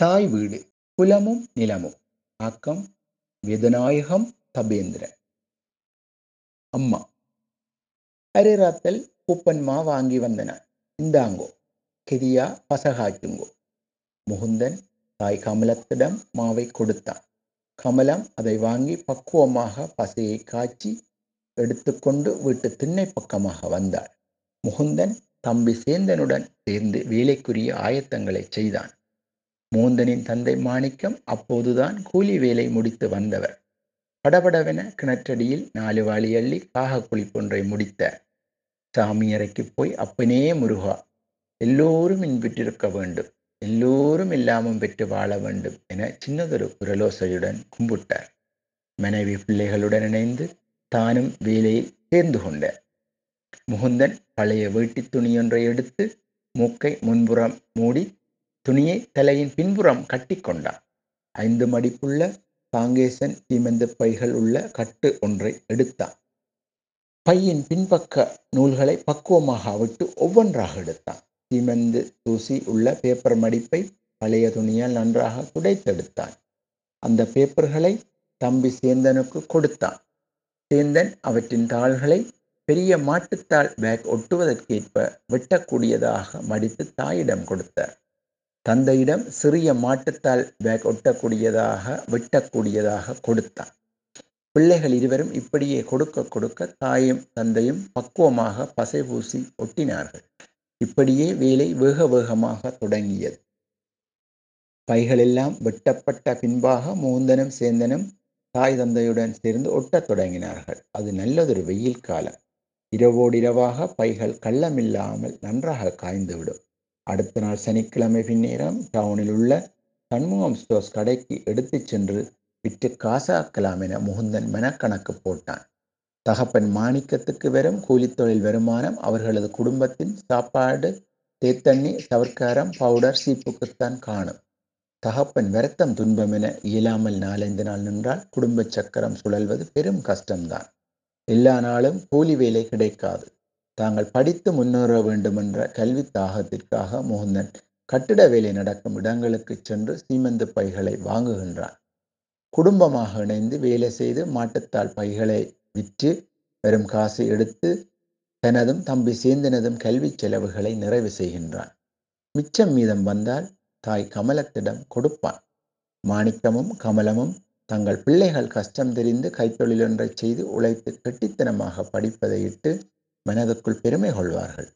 தாய் வீடு புலமும் நிலமும். ஆக்கம் வேதநாயகம் தபேந்திரன். அம்மா அரிராத்தல் பூப்பன்மா வாங்கி வந்தனான் இந்தாங்கோ கெதியா பசகாய்க்குங்கோ. முகுந்தன் தாய் கமலத்திடம் மாவை கொடுத்தான். கமலம் அதை வாங்கி பக்குவமாக பசையை காய்ச்சி எடுத்துக்கொண்டு வீட்டு திண்ணை பக்கமாக வந்தாள். முகுந்தன் தம்பி சேந்தனுடன் சேர்ந்து வேலைக்குரிய ஆயத்தங்களை செய்தான். மூந்தனின் தந்தை மாணிக்கம் அப்போதுதான் கூலி வேலை முடித்து வந்தவர். படபடவென கிணற்றடியில் நாலு வாளி அள்ளி காக குளிப்பொன்றை முடித்தார் சாமியறைக்கு போய் அப்பனே முருகா எல்லோரும் இன்பெற்றிருக்க வேண்டும் எல்லோரும் இல்லாமல் பெற்று வாழ வேண்டும் என சின்னதொரு குரலோசையுடன் கும்பிட்டார். மனைவி பிள்ளைகளுடன் இணைந்து தானும் வேலையில் சேர்ந்து கொண்டார். முகுந்தன் பழைய வேட்டி துணியொன்றை எடுத்து மூக்கை முன்புறம் மூடி துணியை தலையின் பின்புறம் கட்டி கொண்டான். ஐந்து மடிப்புள்ள காங்கேசன் சீமெந்து பைகள் உள்ள கட்டு ஒன்றை எடுத்தான். பையின் பின்பக்க நூல்களை பக்குவமாக விட்டு ஒவ்வொன்றாக எடுத்தான். சீமெந்து தூசி உள்ள பேப்பர் மடிப்பை பழைய துணியால் நன்றாக துடைத்தெடுத்தான். அந்த பேப்பர்களை தம்பி சேந்தனுக்கு கொடுத்தான். சேந்தன் அவற்றின் தாள்களை பெரிய மாட்டுத்தாள் பேக் ஒட்டுவதற்கேற்ப வெட்டக்கூடியதாக மடித்து தாயிடம் கொடுத்தார். தந்தையிடம் சிறிய மாட்டுத்தால் பேக் ஒட்டக்கூடியதாக வெட்டக்கூடியதாக கொடுத்தான். பிள்ளைகள் இருவரும் இப்படியே கொடுக்க கொடுக்க தாயும் தந்தையும் பக்குவமாக பசை பூசி ஒட்டினார்கள். இப்படியே வேலை வேக வேகமாக தொடங்கியது. பைகளெல்லாம் வெட்டப்பட்ட பின்பாக மூந்தனும் சேந்தனும் தாய் தந்தையுடன் சேர்ந்து ஒட்டத் தொடங்கினார்கள். அது நல்லதொரு வெயில் காலம். இரவோடிரவாக பைகள் கள்ளமில்லாமல் நன்றாக காய்ந்துவிடும். அடுத்த நாள் சனிக்கிழமை பின்னேரம் டவுனில் உள்ள சண்முகம் ஸ்டோர்ஸ் கடைக்கு எடுத்துச் சென்று விற்று காசாக்கலாம் என முகுந்தன் மனக்கணக்கு போட்டான். தகப்பன் மாணிக்கத்துக்கு வரும் கூலித்தொழில் வருமானம் அவர்களது குடும்பத்தின் சாப்பாடு தேத்தண்ணி சவர்க்காரம் பவுடர் சீப்புக்குத்தான் காணும். தகப்பன் வருத்தம் துன்பம் என இயலாமல் நாலஞ்சு நாள் நின்றால் குடும்ப சக்கரம் சுழல்வது பெரும் கஷ்டம்தான். எல்லா நாளும் கூலி வேலை கிடைக்காது. தாங்கள் படித்து முன்னேற வேண்டுமென்ற கல்வி தாகத்திற்காக முகுந்தன் கட்டிட வேலை நடக்கும் இடங்களுக்கு சென்று சீமந்து பைகளை வாங்குகின்றான். குடும்பமாக இணைந்து வேலை செய்து மாட்டுத்தாள் பைகளை விற்று வெறும் காசு எடுத்து தனதும் தம்பி சேந்தனதும் கல்வி செலவுகளை நிறைவு செய்கின்றான். மிச்சம் மீதம் வந்தால் தாய் கமலத்திடம் கொடுப்பான். மாணிக்கமும் கமலமும் தங்கள் பிள்ளைகள் கஷ்டம் தெரிந்து கைத்தொழிலொன்றை செய்து உழைத்து கெட்டித்தனமாக படிப்பதை இட்டு மனதுக்குள் பெருமை கொள்வார்கள்.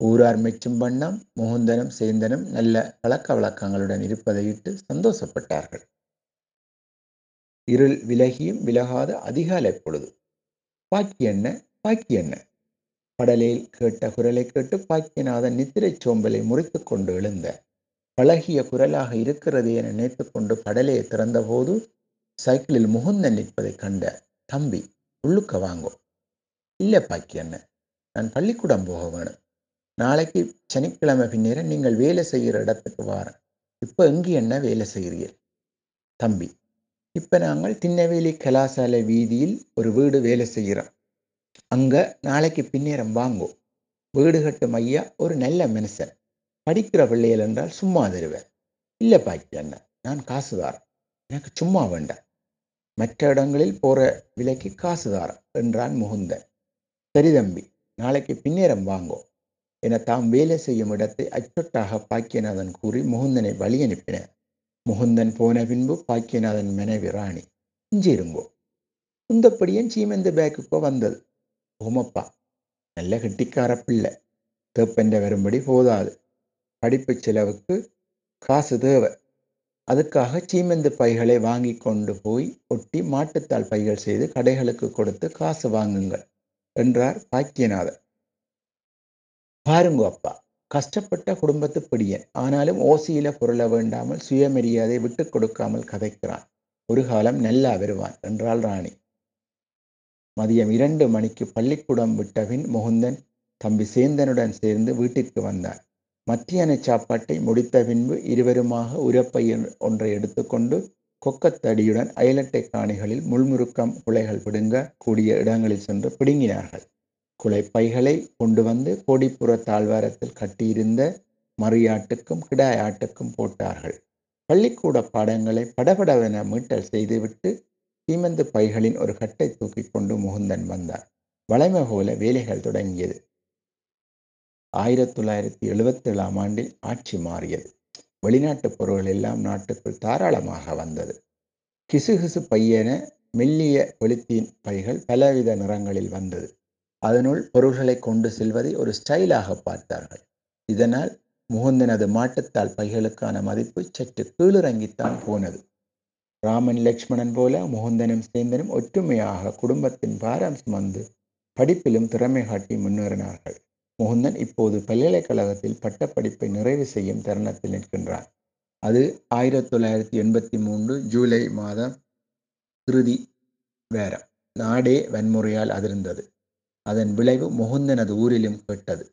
ஊரார் மெச்சும் வண்ணம் முகுந்தனும் சேந்தனும் நல்ல பழக்க வழக்கங்களுடன் இருப்பதையிட்டு சந்தோஷப்பட்டார்கள். இருள் விலகியும் விலகாத அதிகாலை பொழுது. பாக்கி என்ன? பாக்கி என்ன? படலையில் கேட்ட குரலை கேட்டு பாக்கியநாதன் நித்திரை சோம்பலை முறித்து கொண்டு எழுந்த பழகிய குரலாக இருக்கிறது என நினைத்து கொண்டு படலையை திறந்தபோது சைக்கிளில் முகுந்தன் நிற்பதை கண்ட தம்பி உள்ளுக்க வாங்கோ. இல்லை பாக்கி என்ன? நான் பள்ளிக்கூடம் போக வேணும். நாளைக்கு சனிக்கிழமை பின்னேரம் நீங்கள் வேலை செய்கிற இடத்துக்கு வாரேன். இப்போ எங்கே என்ன வேலை செய்கிறீர்கள் தம்பி இப்போ நாங்கள் திண்ணவேலி கலாசாலை வீதியில் ஒரு வீடு வேலை செய்கிறோம். அங்கே நாளைக்கு பின்னேரம் வாங்கோ. வீடு கட்டும் ஐயா ஒரு நல்ல மனுஷன். படிக்கிற பிள்ளைகள் என்றால் சும்மா தருவேன் இல்லை பாக்கி அண்ணா நான் காசு தாரேன். எனக்கு சும்மா வேண்டாம். மற்ற இடங்களில் போகிற விலைக்கு காசு தாரேன் என்றான் முகுந்தன். சரி தம்பி நாளைக்கு பின்னேரம் வாங்கோ. என தாம் வேலை செய்யும் இடத்தை அச்சொட்டாக பாக்கியநாதன் கூறி முகுந்தனை வழி அனுப்பினார் முகுந்தன் போன பின்பு பாக்கியநாதன் மனைவி ராணி இஞ்சிருங்கோ. உந்தப்படியும் உந்தப்படியன் சீமெந்த பேக்குக்கோ வந்தது. ஓமப்பா நல்ல கெட்டிக்கார பிள்ளை. தேப்பென்ற வரும்படி போதாது. படிப்பு செலவுக்கு காசு தேவை. அதுக்காக சீமெந்து பைகளை வாங்கி கொண்டு போய் ஒட்டி மாட்டுத்தாள் பைகள் செய்து கடைகளுக்கு கொடுத்து காசு வாங்குங்கள். என்றார் பாக்கியநாதன் பாருங்க அப்பா கஷ்டப்பட்ட குடும்பத்து பிடியன். ஆனாலும் ஓசியில புரள வேண்டாமல் சுயமரியாதை விட்டு கொடுக்காமல் கதைக்கிறான். ஒரு காலம் நல்லா வருவான் என்றாள் ராணி. மதியம் இரண்டு மணிக்கு பள்ளிக்கூடம் விட்டபின் முகுந்தன் தம்பி சேந்தனுடன் சேர்ந்து வீட்டிற்கு வந்தார் மத்தியான சாப்பாட்டை முடித்த பின்பு இருவருமாக உரப்பை ஒன்றை எடுத்துக்கொண்டு கொக்கத்தடியுடன் அயலட்டை காணிகளில் முள்முருக்கம் குலைகள் பிடுங்க கூடிய இடங்களில் சென்று பிடுங்கினார்கள். குலைப்பைகளை கொண்டு வந்து கோடிப்புற தாழ்வாரத்தில் கட்டியிருந்த மறியாட்டுக்கும் கிடாயாட்டுக்கும் போட்டார்கள். பள்ளிக்கூட பாடங்களை படபடவென மீட்டல் செய்துவிட்டு சீமந்து பைகளின் ஒரு கட்டை தூக்கி கொண்டு முகுந்தன் வந்தார் வளைமை போல வேலைகள் தொடங்கியது. ஆயிரத்தி தொள்ளாயிரத்தி எழுபத்தி ஏழாம் ஆண்டில் ஆட்சி மாறியது. வெளிநாட்டு பொருள்கள் எல்லாம் நாட்டுக்குள் தாராளமாக வந்தது. கிசுகிசு பையன மெல்லிய ஒளித்தீன் பைகள் பலவித நிறங்களில் வந்தது. அதனுள் பொருள்களை கொண்டு செல்வதை ஒரு ஸ்டைலாக பார்த்தார்கள். இதனால் முகுந்தனது மாட்டுத்தாள் பைகளுக்கான மதிப்பு சற்று கீழிறங்கித்தான் போனது. ராமன் லக்ஷ்மணன் போல முகுந்தனும் சேந்தனும் ஒற்றுமையாக குடும்பத்தின் பாரம் சுமந்து படிப்பிலும் திறமை காட்டி முன்னேறினார்கள். முகுந்தன் இப்போது பல்கலைக்கழகத்தில் பட்டப்படிப்பை நிறைவு செய்யும் தருணத்தில் நிற்கின்றார் அது ஆயிரத்தி தொள்ளாயிரத்தி எண்பத்தி மூன்று ஜூலை மாதம் இறுதி வேரம் நாடே வன்முறையால் அதிர்ந்தது. அதன் விளைவு முகுந்தனது ஊரிலும் கேட்டது.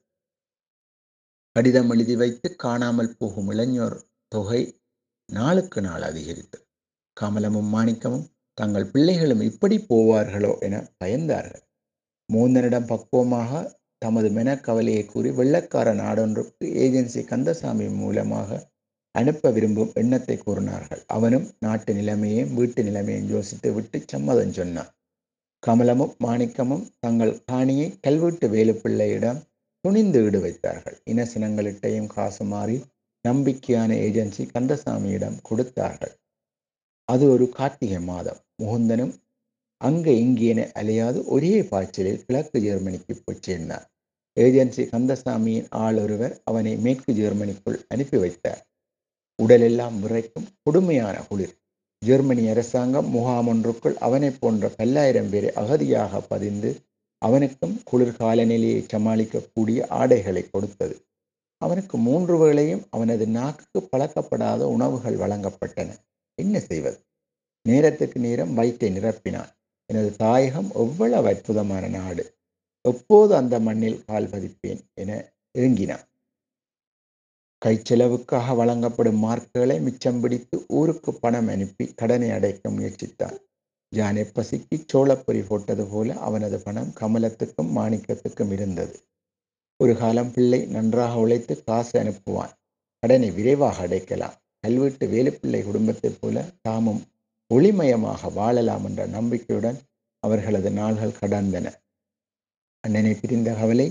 கடிதம் எழுதி வைத்து காணாமல் போகும் இளைஞர் தொகை நாளுக்கு நாள் அதிகரித்தது கமலமும் மாணிக்கமும் தங்கள் பிள்ளைகளும் இப்படி போவார்களோ என பயந்தார்கள். மூந்தனிடம் பக்குவமாக தமது மெனக்கவலையை கூறி வெள்ளக்கார நாடொன்றுக்கு ஏஜென்சி கந்தசாமி மூலமாக அனுப்ப விரும்பும் எண்ணத்தை கூறினார்கள். அவனும் நாட்டு நிலைமையையும் வீட்டு நிலைமையையும் யோசித்து விட்டு சம்மதம் சொன்னான். கமலமும் மாணிக்கமும் தங்கள் காணியை கல்வெட்டு வேலுப்பிள்ளையிடம் துணிந்து ஈடு வைத்தார்கள். இனசினங்களிட்டையும் காசு மாறி நம்பிக்கையான ஏஜென்சி கந்தசாமியிடம் கொடுத்தார்கள். அது ஒரு கார்த்திகை மாதம். முகுந்தனும் அங்கே இங்கேன அலையாது ஒரே பாய்ச்சலில் கிழக்கு ஜெர்மனிக்கு போய் சேர்ந்தார் ஏஜென்சி கந்தசாமியின் ஆள் ஒருவர் அவனை மேற்கு ஜெர்மனிக்குள் அனுப்பி வைத்தார். உடலெல்லாம் விரைக்கும் கொடுமையான குளிர். ஜெர்மனி அரசாங்கம் முகாம் ஒன்றுக்குள் அவனை போன்ற பல்லாயிரம் பேரை அகதியாக பதிந்து அவனுக்கும் குளிர் நிலையை சமாளிக்கக்கூடிய ஆடைகளை கொடுத்தது. அவனுக்கு மூன்று வேளையும் அவனது நாக்குக்கு பழக்கப்படாத உணவுகள் வழங்கப்பட்டன. என்ன செய்வது? நேரத்துக்கு நேரம் வயிற்றை நிரப்பினான். எனது தாயகம் எவ்வளவு அற்புதமான நாடு. எப்போது அந்த மண்ணில் கால் பதிப்பேன் என ஏங்கினான். கைச்செலவுக்காக வழங்கப்படும் மார்க்குகளை மிச்சம் பிடித்து ஊருக்கு பணம் அனுப்பி கடனை அடைக்க முயற்சித்தான். ஜானை பசிக்கு சோளப்பொறி போட்டது போல அவனது பணம் கமலத்துக்கும் மாணிக்கத்துக்கும் இருந்தது. ஒரு காலம் பிள்ளை நன்றாக உழைத்து காசு அனுப்புவான். கடனை விரைவாக அடைக்கலாம். கல்வீட்டு வேலுப்பிள்ளை குடும்பத்தைப் போல தாமும் ஒளிமயமாக வாழலாம் என்ற நம்பிக்கையுடன் அவர்களது நாள்கள் கடந்தன. அண்ணனை பிரிந்த கவலை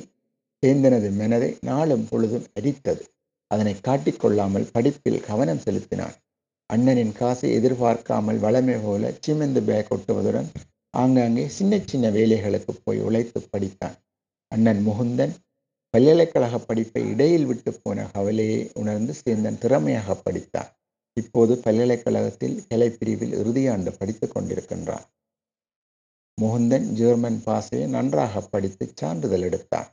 சேந்தனது மனதை நாளும் பொழுதும் எரித்தது அதனை காட்டிக்கொள்ளாமல் படிப்பில் கவனம் செலுத்தினான். அண்ணனின் காசை எதிர்பார்க்காமல் வளமை போல சிமெந்து பேக் ஒட்டுவதுடன் ஆங்காங்கே சின்ன சின்ன வேலைகளுக்கு போய் உழைத்து படித்தான். அண்ணன் முகுந்தன் பல்கலைக்கழக படிப்பை இடையில் விட்டு போன கவலையை உணர்ந்து சேந்தன் திறமையாக படித்தான். இப்போது பல்கலைக்கழகத்தில் கலைப்பிரிவில் இறுதியாண்டு படித்துக் கொண்டிருக்கின்றான். முகுந்தன் ஜெர்மன் பாசையை நன்றாக படித்து சான்றிதழ் எடுத்தான்.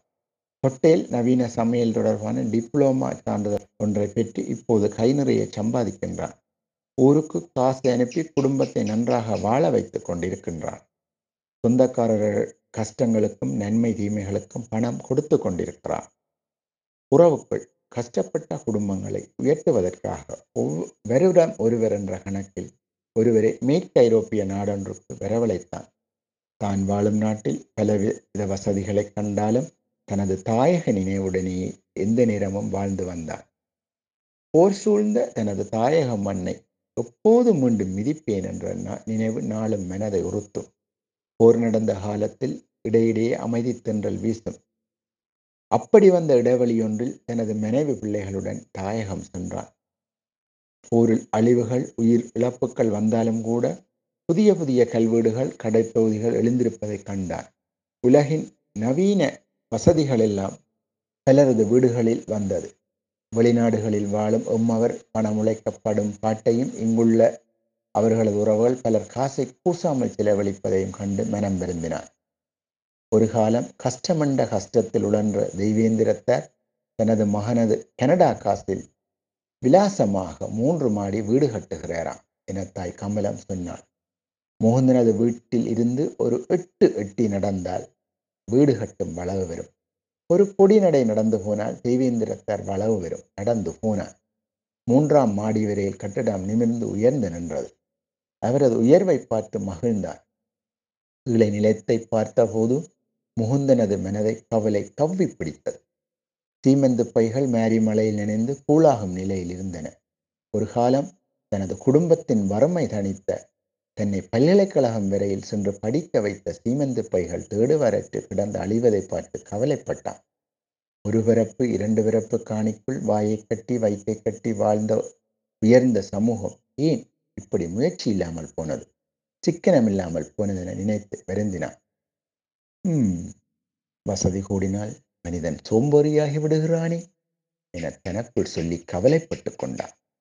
ஹோட்டேல் நவீன சமையல் தொடர்பான டிப்ளோமா சான்றிதழ் ஒன்றை பெற்று இப்போது கை நிறைய சம்பாதிக்கின்றான். ஊருக்கு காசு அனுப்பி குடும்பத்தை நன்றாக வாழ வைத்துக் கொண்டிருக்கின்றான். சொந்தக்காரர்கள் கஷ்டங்களுக்கும் நன்மை தீமைகளுக்கும் பணம் கொடுத்து கொண்டிருக்கிறான். உறவுக்குள் கஷ்டப்பட்ட குடும்பங்களை உயர்த்துவதற்காக வருடம் ஒருவர் என்ற கணக்கில் ஒருவரை மேற்கு ஐரோப்பிய நாடொன்றுக்கு வரவழைத்தான். தான் வாழும் நாட்டில் பலவித வசதிகளை கண்டாலும் தனது தாயக நினைவுடனேயே எந்த நேரமும் வாழ்ந்து வந்தான் போர் சூழ்ந்த தனது தாயக மண்ணை எப்போது மீண்டும் மிதிப்பேன் என்ற நினைவு நாளும் மனதை உறுத்தும். போர் நடந்த காலத்தில் இடையிடையே அமைதி தென்றல் வீசும். அப்படி வந்த இடைவெளியொன்றில் தனது மனைவி பிள்ளைகளுடன் தாயகம் சென்றான். போரில் அழிவுகள் உயிர் இழப்புகள் வந்தாலும் கூட புதிய புதிய கல்வீடுகள் கடைப்பகுதிகள் எழுந்திருப்பதை கண்டார் உலகின் நவீன வசதிகள் எல்லாம் பலரது வீடுகளில் வந்தது. வெளிநாடுகளில் வாழும் எம்மவர் பணம் உழைக்கப்படும் பாட்டையும் இங்குள்ள அவர்களது உறவுகள் பலர் காசை கூசாமல் செலவழிப்பதையும் கண்டு மனம் விரும்பினார் ஒரு காலம் கஷ்டமண்ட கஷ்டத்தில் உழன்ற தெய்வேந்திரத்தார் தனது மகனது கனடா காசில் விலாசமாக மூன்று மாடி வீடு கட்டுகிறாராம் என தாய் கமலம் சொன்னாள். முகுந்தனது வீட்டில் இருந்து ஒரு எட்டு எட்டி நடந்தால் வீடு கட்டும் வளவு வரும் ஒரு பொடி நடை நடந்து போனால் தேவேந்திரத்தார் வளவு வரும் நடந்து போனார் மூன்றாம் மாடி வரையில் கட்டிடம் நிமிர்ந்து உயர்ந்து நின்றது. அவரது உயர்வை பார்த்து மகிழ்ந்தார். கீழே நிலத்தை பார்த்தபோது முகுந்தனது மனதை கவலை கவ்வி பிடித்தது. சீமந்து பைகள் மேரிமலையில் நினைந்து கூழாகும் நிலையில் இருந்தன. ஒரு காலம் தனது குடும்பத்தின் வறுமை தணித்த தன்னை பல்கலைக்கழகம் வரையில் சென்று படிக்க வைத்த சீமந்து பைகள் தேடுவரற்று கிடந்து அழிவதை பார்த்து கவலைப்பட்டான். ஒரு பிறப்பு இரண்டு பிறப்பு காணிக்குள் வாயை கட்டி வயிற்றை கட்டி வாழ்ந்த உயர்ந்த சமூகம் ஏன் இப்படி முயற்சி இல்லாமல் போனது? சிக்கனம் இல்லாமல் போனது என நினைத்து வருந்தினான். உம் வசதி கூடினால் மனிதன் சோம்பேறியாகி விடுகிறானே என தனக்குள் சொல்லி கவலைப்பட்டு கொண்டான்.